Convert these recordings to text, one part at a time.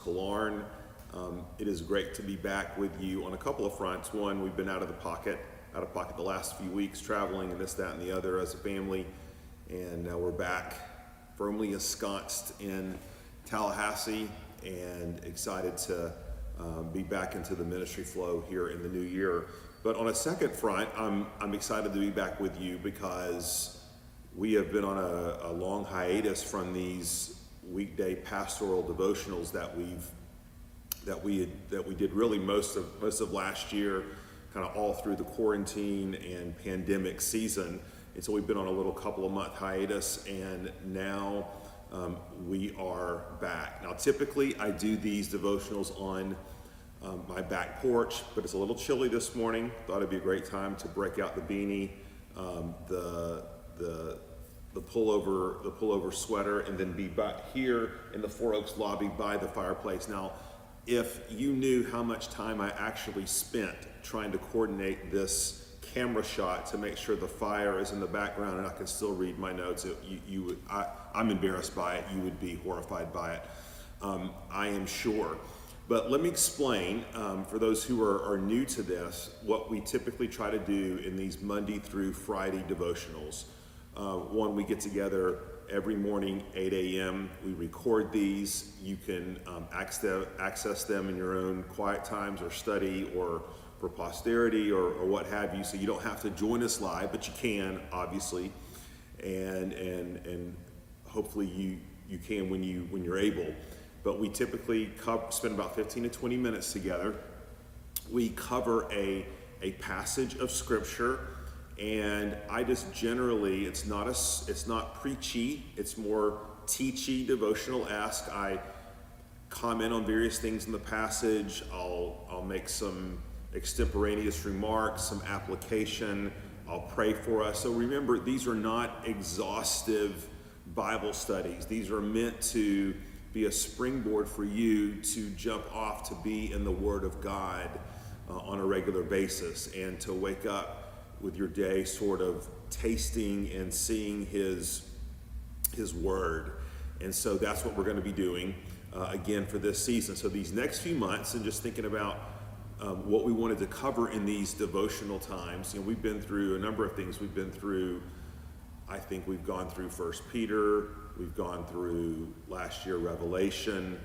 Klarn. Um, it is great to be back with you on a couple of fronts. One, we've been out of the pocket, out of pocket the last few weeks, traveling and this, that, and the other as a family, and now we're back firmly ensconced in Tallahassee and excited to um, be back into the ministry flow here in the new year. But on a second front, I'm, I'm excited to be back with you because we have been on a, a long hiatus from these weekday pastoral devotionals that we've that we had, that we did really most of most of last year, kind of all through the quarantine and pandemic season. And so we've been on a little couple of month hiatus, and now um, we are back. Now, typically, I do these devotionals on um, my back porch, but it's a little chilly this morning. Thought it'd be a great time to break out the beanie, um, the the the pullover the pullover sweater, and then be back here in the Four Oaks lobby by the fireplace. Now, if you knew how much time I actually spent trying to coordinate this camera shot to make sure the fire is in the background and I can still read my notes, it, you, you would, I, I'm embarrassed by it. You would be horrified by it. Um, I am sure. But let me explain um, for those who are, are new to this what we typically try to do in these Monday through Friday devotionals. Uh, one, we get together every morning, 8 a.m. We record these. You can um, access them in your own quiet times or study or for posterity or, or, what have you. So you don't have to join us live, but you can, obviously. And, and, and hopefully you, you can when, you, when you're able. But we typically spend about 15 to 20 minutes together. We cover a, a passage of Scripture and I just generally it's not a it's not preachy it's more teachy devotional ask I comment on various things in the passage. I'll I'll make some extemporaneous remarks some application. I'll pray for us. So remember these are not exhaustive Bible studies. These are meant to be a springboard for you to jump off to be in the Word of God uh, on a regular basis and to wake up with your day sort of tasting and seeing his his word. And so that's what we're going to be doing uh, again for this season. So these next few months and just thinking about um, what we wanted to cover in these devotional times you know we've been through a number of things. We've been through i think we've gone through first peter. We've gone through last year revelation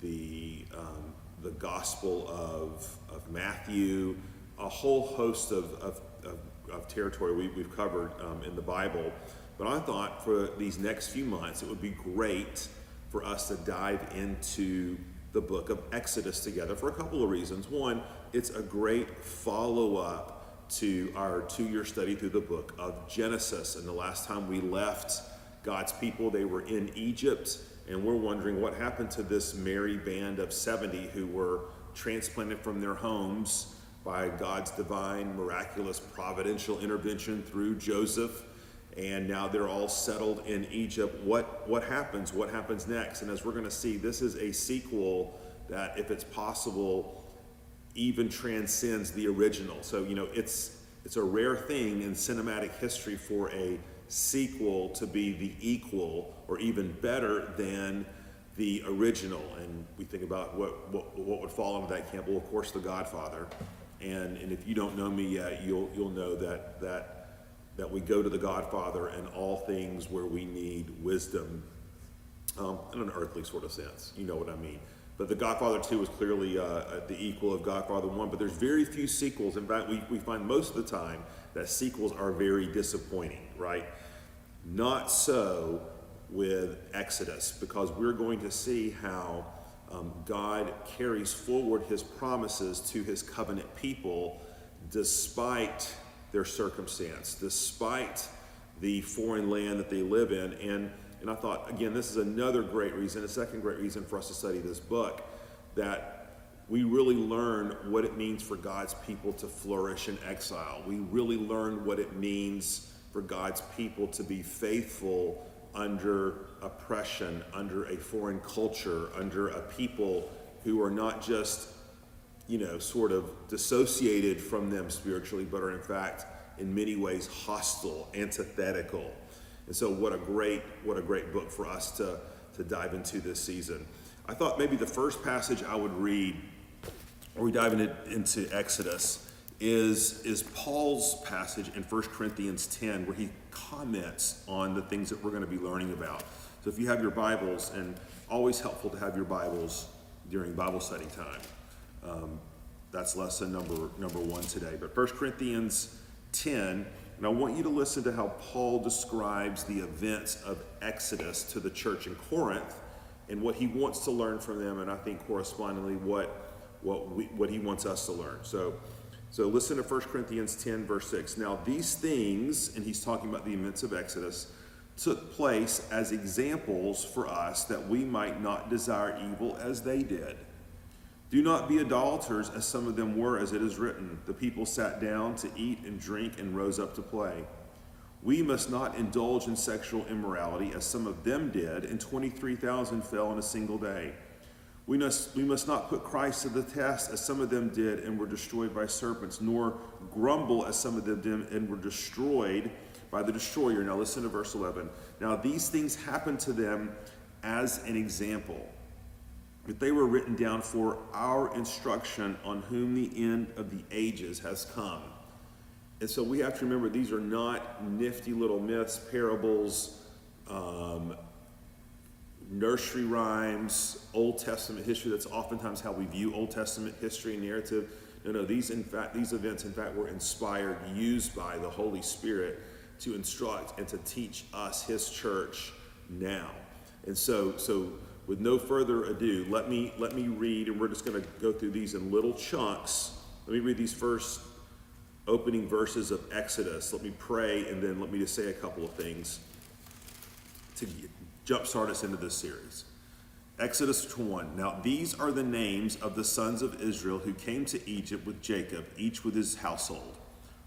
the um, the gospel of, of matthew a whole host of, of, of of territory we, have covered um, in the Bible. But I thought for these next few months, it would be great for us to dive into the book of Exodus together for a couple of reasons. One, it's a great follow up to our two year study through the book of Genesis. And the last time we left God's people, they were in Egypt. And we're wondering what happened to this merry band of 70 who were transplanted from their homes by God's divine, miraculous, providential intervention through Joseph. And now they're all settled in Egypt. What, what happens? What happens next? And as we're going to see, this is a sequel that, if it's possible, even transcends the original. So, you know, it's, it's a rare thing in cinematic history for a sequel to be the equal or even better than the original. And we think about what, what, what would fall into that camp. Well, of course, The Godfather. And, and if you don't know me yet, you'll, you'll know that, that, that we go to the Godfather in all things where we need wisdom um, in an earthly sort of sense. You know what I mean. But The Godfather 2 is clearly uh, uh the equal of Godfather 1, but there's very few sequels. In fact, we, we find most of the time that sequels are very disappointing, right? Not so with Exodus, because we're going to see how um, God carries forward his promises to his covenant people despite their circumstance, despite the foreign land that they live in. And, and I thought, again, this is another great reason, a second great reason for us to study this book, that we really learn what it means for God's people to flourish in exile. We really learn what it means for God's people to be faithful under oppression, under a foreign culture, under a people who are not just, you know, sort of dissociated from them spiritually, but are in fact in many ways hostile, antithetical. And so what a great, what a great book for us to, to dive into this season. I thought maybe the first passage I would read, or we dive into, into Exodus, is, is Paul's passage in 1 Corinthians 10, where he comments on the things that we're going to be learning about. So if you have your Bibles, and always helpful to have your Bibles during Bible study time. Um, that's lesson number number one today. But 1 Corinthians 10, and I want you to listen to how Paul describes the events of Exodus to the church in Corinth and what he wants to learn from them, and I think correspondingly what what we, what he wants us to learn. So so listen to 1 Corinthians 10, verse 6. Now these things, and he's talking about the events of Exodus, took place as examples for us that we might not desire evil as they did. Do not be idolaters as some of them were, as it is written. The people sat down to eat and drink and rose up to play. We must not indulge in sexual immorality as some of them did, and 23,000 fell in a single day. We must, we must not put Christ to the test as some of them did and were destroyed by serpents, nor grumble as some of them did and were destroyed by the destroyer. Now listen to verse 11. Now these things happened to them as an example, but they were written down for our instruction on whom the end of the ages has come. And so we have to remember these are not nifty little myths, parables, um, nursery rhymes, Old Testament history. That's oftentimes how we view Old Testament history and narrative. No, no, these in fact, these events in fact were inspired, used by the Holy Spirit to instruct and to teach us, His church, now. And so, so with no further ado, let me let me read, and we're just going to go through these in little chunks. Let me read these first opening verses of Exodus. Let me pray, and then let me just say a couple of things to jumpstart us into this series. Exodus 1. Now, these are the names of the sons of Israel who came to Egypt with Jacob, each with his household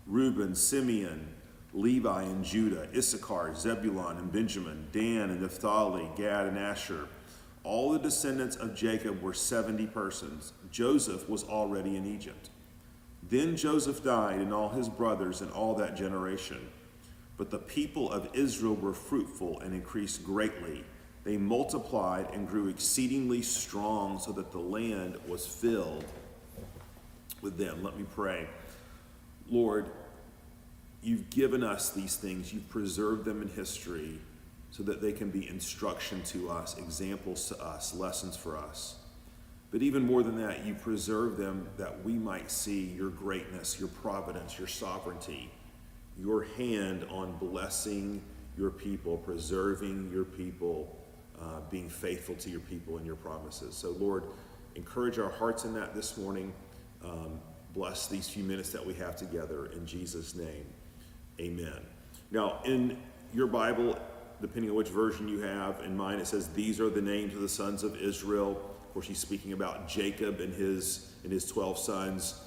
Reuben, Simeon, Levi, and Judah, Issachar, Zebulun, and Benjamin, Dan, and Naphtali, Gad, and Asher. All the descendants of Jacob were 70 persons. Joseph was already in Egypt. Then Joseph died, and all his brothers, and all that generation. But the people of Israel were fruitful and increased greatly. They multiplied and grew exceedingly strong, so that the land was filled with them. Let me pray. Lord, you've given us these things, you've preserved them in history so that they can be instruction to us, examples to us, lessons for us. But even more than that, you preserve them that we might see your greatness, your providence, your sovereignty your hand on blessing your people, preserving your people, uh, being faithful to your people and your promises. So, Lord, encourage our hearts in that this morning. Um, bless these few minutes that we have together in Jesus' name. Amen. Now, in your Bible, depending on which version you have, in mine it says, These are the names of the sons of Israel. Of course, he's speaking about Jacob and his, and his 12 sons.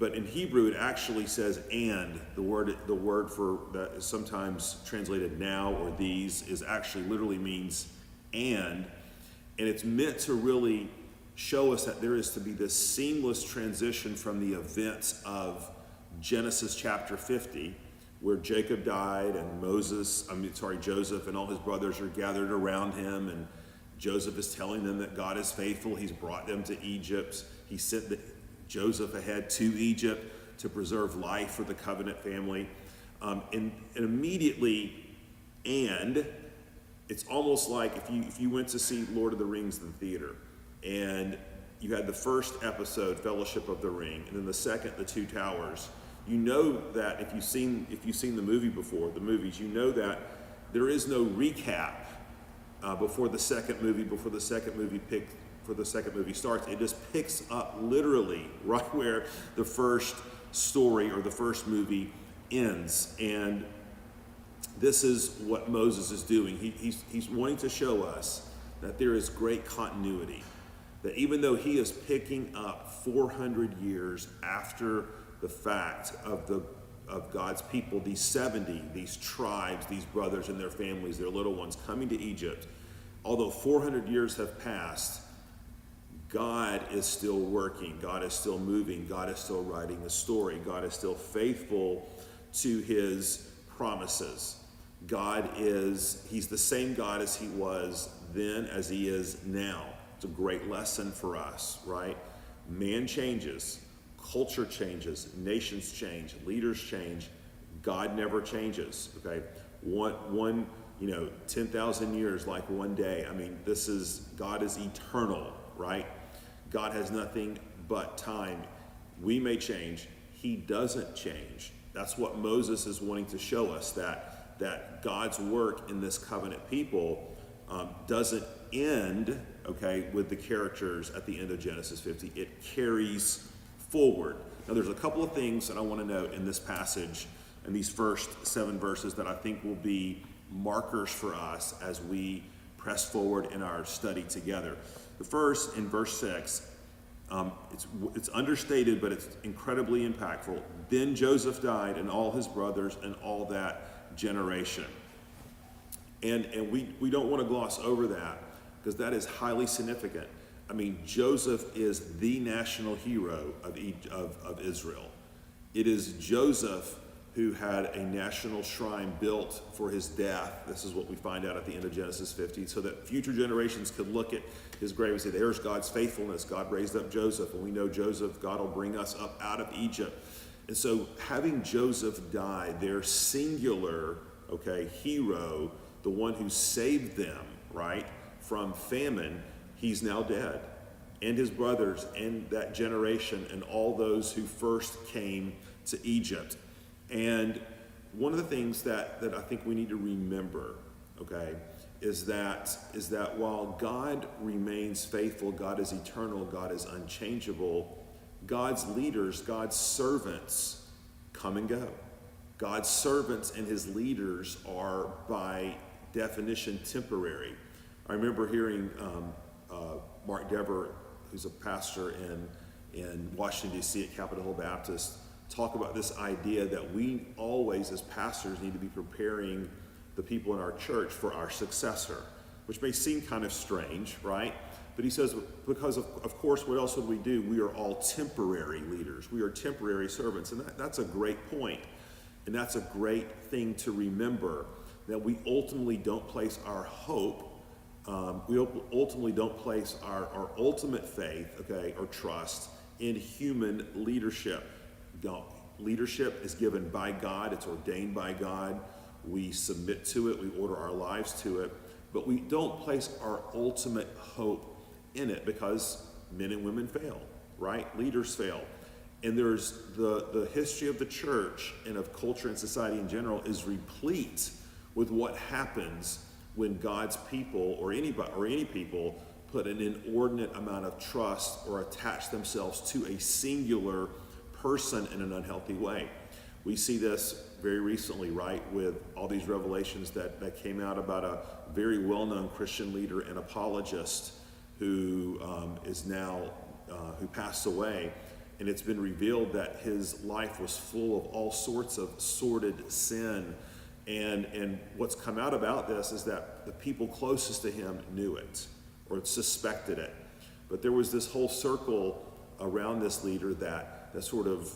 But in Hebrew, it actually says "and." The word, the word for that is sometimes translated "now" or "these" is actually literally means "and," and it's meant to really show us that there is to be this seamless transition from the events of Genesis chapter 50, where Jacob died and Moses, I mean, sorry, Joseph and all his brothers are gathered around him, and Joseph is telling them that God is faithful. He's brought them to Egypt. He sent the, Joseph ahead to Egypt to preserve life for the covenant family. Um, and, and immediately, and it's almost like if you, if you went to see Lord of the Rings in the theater and you had the first episode, Fellowship of the Ring, and then the second, The Two Towers. You know that if you've seen if you've seen the movie before, the movies, you know that there is no recap uh, before the second movie, before the second movie pick, for the second movie starts. It just picks up literally right where the first story or the first movie ends. And this is what Moses is doing. He, he's, he's wanting to show us that there is great continuity. That even though he is picking up 400 years after the fact of the of God's people, these 70, these tribes, these brothers and their families, their little ones coming to Egypt, although 400 years have passed, God is still working, God is still moving, God is still writing the story, God is still faithful to his promises. God is, he's the same God as he was then as he is now. It's a great lesson for us, right? Man changes, culture changes, nations change, leaders change. God never changes, okay? One, one you know, 10,000 years like one day. I mean, this is, God is eternal, right? God has nothing but time. We may change, He doesn't change. That's what Moses is wanting to show us that, that God's work in this covenant people um, doesn't end, okay, with the characters at the end of Genesis 50. It carries forward. Now, there's a couple of things that I want to note in this passage and these first seven verses that I think will be markers for us as we press forward in our study together. The first, in verse 6, um, it's, it's understated, but it's incredibly impactful. Then Joseph died, and all his brothers, and all that generation. And, and we, we don't want to gloss over that because that is highly significant. I mean, Joseph is the national hero of, of, of Israel. It is Joseph who had a national shrine built for his death. This is what we find out at the end of Genesis 50, so that future generations could look at his grave and say, There's God's faithfulness. God raised up Joseph, and we know Joseph, God will bring us up out of Egypt. And so, having Joseph die, their singular, okay, hero, the one who saved them, right, from famine, he's now dead. And his brothers, and that generation, and all those who first came to Egypt. And one of the things that, that I think we need to remember, okay, is that is that while God remains faithful, God is eternal, God is unchangeable, God's leaders, God's servants come and go. God's servants and his leaders are by definition temporary. I remember hearing um, uh, Mark Dever, who's a pastor in, in Washington, D.C. at Capitol Hill Baptist, talk about this idea that we always, as pastors, need to be preparing the people in our church for our successor, which may seem kind of strange, right? But he says, because of, of course, what else would we do? We are all temporary leaders, we are temporary servants. And that, that's a great point. And that's a great thing to remember that we ultimately don't place our hope, um, we ultimately don't place our, our ultimate faith, okay, or trust in human leadership Leadership is given by God, it's ordained by God. We submit to it, we order our lives to it, but we don't place our ultimate hope in it because men and women fail, right? Leaders fail. And there's the, the history of the church and of culture and society in general is replete with what happens when God's people or anybody or any people put an inordinate amount of trust or attach themselves to a singular person in an unhealthy way. We see this very recently, right, with all these revelations that, that came out about a very well known Christian leader and apologist who um, is now, uh, who passed away. And it's been revealed that his life was full of all sorts of sordid sin. And, and what's come out about this is that the people closest to him knew it or suspected it. But there was this whole circle around this leader that that sort of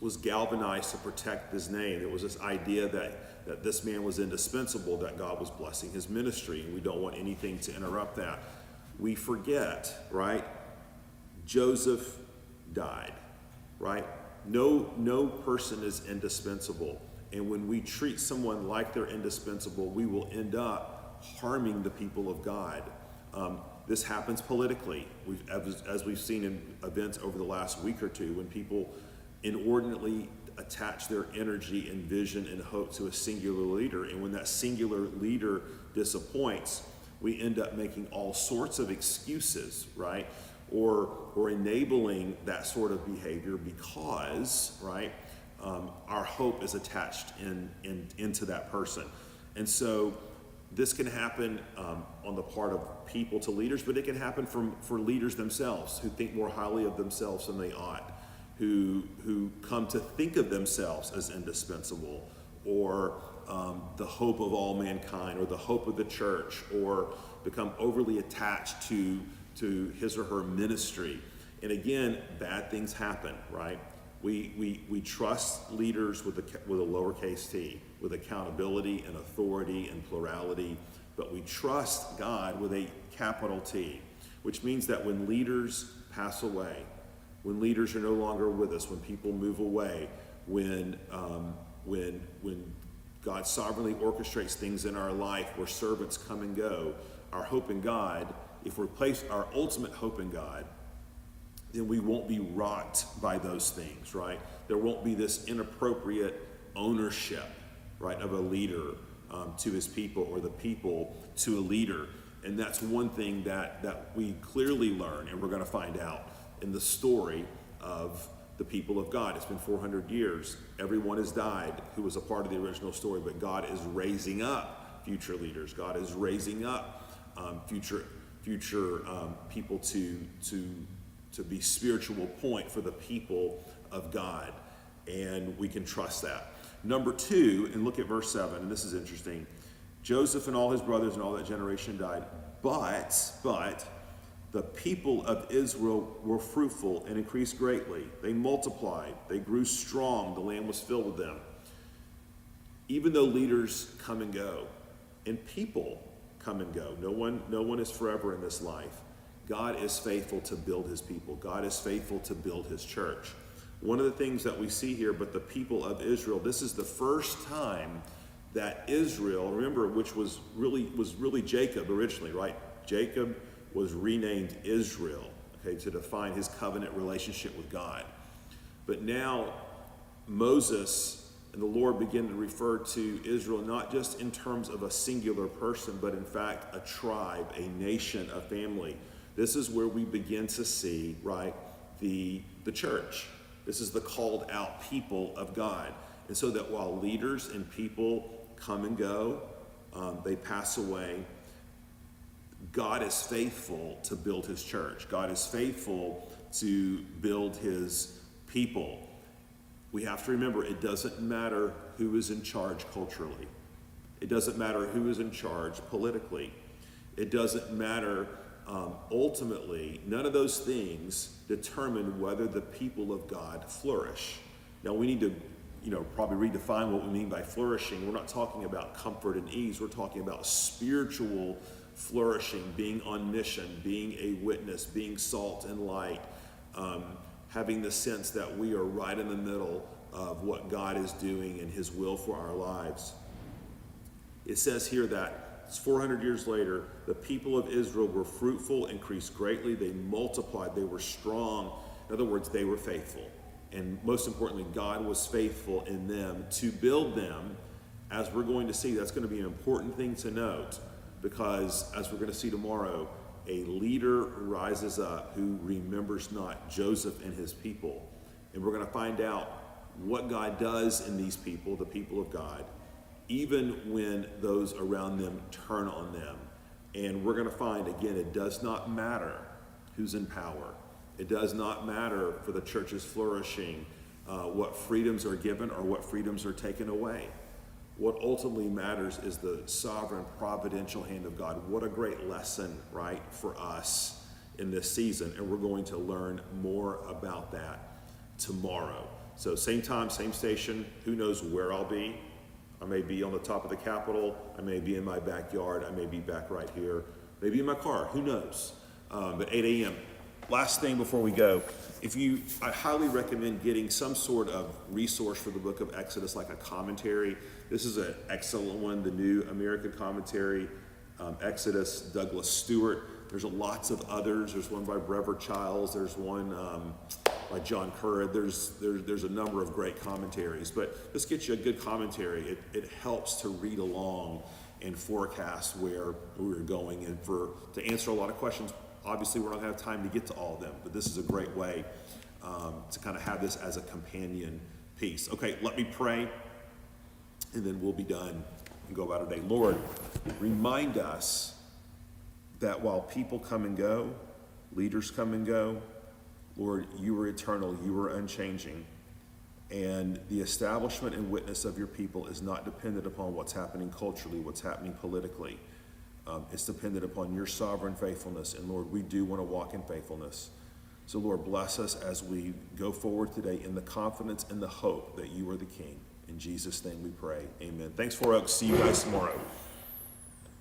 was galvanized to protect his name. There was this idea that, that this man was indispensable, that God was blessing his ministry, and we don't want anything to interrupt that. We forget, right? Joseph died, right? No, no person is indispensable. And when we treat someone like they're indispensable, we will end up harming the people of God. Um, this happens politically, we've, as, we've seen in events over the last week or two, when people inordinately attach their energy and vision and hope to a singular leader. And when that singular leader disappoints, we end up making all sorts of excuses, right? Or, or enabling that sort of behavior because, right, um, our hope is attached in, in, into that person. And so this can happen um, on the part of people to leaders, but it can happen from, for leaders themselves who think more highly of themselves than they ought, who, who come to think of themselves as indispensable, or um, the hope of all mankind, or the hope of the church, or become overly attached to, to his or her ministry. And again, bad things happen, right? We, we, we trust leaders with a, with a lowercase t, with accountability and authority and plurality, but we trust God with a capital T. which means that when leaders pass away, when leaders are no longer with us, when people move away, when, um, when, when God sovereignly orchestrates things in our life where servants come and go, our hope in God, if we place our ultimate hope in God, then we won't be wrought by those things, right? There won't be this inappropriate ownership, right, of a leader um, to his people or the people to a leader. And that's one thing that, that we clearly learn, and we're going to find out in the story of the people of God. It's been 400 years. Everyone has died who was a part of the original story, but God is raising up future leaders. God is raising up um, future future um, people to to to be spiritual point for the people of God, and we can trust that. Number two, and look at verse seven, and this is interesting. Joseph and all his brothers and all that generation died, but but the people of Israel were fruitful and increased greatly. They multiplied, they grew strong, the land was filled with them. Even though leaders come and go, and people come and go, no one, no one is forever in this life. God is faithful to build his people. God is faithful to build his church. One of the things that we see here, but the people of Israel, this is the first time that Israel, remember, which was really was really Jacob originally, right? Jacob was renamed Israel, okay, to define his covenant relationship with God. But now Moses and the Lord begin to refer to Israel not just in terms of a singular person, but in fact a tribe, a nation, a family. This is where we begin to see, right, the, the church. This is the called out people of God. And so that while leaders and people come and go, um, they pass away, God is faithful to build his church. God is faithful to build his people. We have to remember it doesn't matter who is in charge culturally, it doesn't matter who is in charge politically, it doesn't matter um, ultimately, none of those things determine whether the people of God flourish. Now, we need to you know, probably redefine what we mean by flourishing. We're not talking about comfort and ease. We're talking about spiritual flourishing, being on mission, being a witness, being salt and light, um, having the sense that we are right in the middle of what God is doing and His will for our lives. It says here that 400 years later, the people of Israel were fruitful, increased greatly, they multiplied, they were strong. In other words, they were faithful. And most importantly, God was faithful in them to build them. As we're going to see, that's going to be an important thing to note because as we're going to see tomorrow, a leader rises up who remembers not Joseph and his people. And we're going to find out what God does in these people, the people of God, even when those around them turn on them. And we're going to find, again, it does not matter who's in power, it does not matter for the church's flourishing uh, what freedoms are given or what freedoms are taken away. What ultimately matters is the sovereign providential hand of God. What a great lesson, right, for us in this season. And we're going to learn more about that tomorrow. So, same time, same station. Who knows where I'll be? I may be on the top of the Capitol. I may be in my backyard. I may be back right here. Maybe in my car. Who knows? Um, but 8 a.m. Last thing before we go, if you, I highly recommend getting some sort of resource for the book of Exodus, like a commentary. This is an excellent one, the New American Commentary, um, Exodus, Douglas Stuart. There's lots of others. There's one by Brevard Childs. There's one um, by John Currid. There's, there's, there's a number of great commentaries. But this gets you a good commentary. It, it helps to read along and forecast where we're going and for to answer a lot of questions Obviously, we're not going to have time to get to all of them, but this is a great way um, to kind of have this as a companion piece. Okay, let me pray, and then we'll be done and go about our day. Lord, remind us that while people come and go, leaders come and go, Lord, you are eternal, you are unchanging. And the establishment and witness of your people is not dependent upon what's happening culturally, what's happening politically. Um, it's dependent upon your sovereign faithfulness. And Lord, we do want to walk in faithfulness. So, Lord, bless us as we go forward today in the confidence and the hope that you are the King. In Jesus' name we pray. Amen. Thanks Four Oaks. See you guys tomorrow.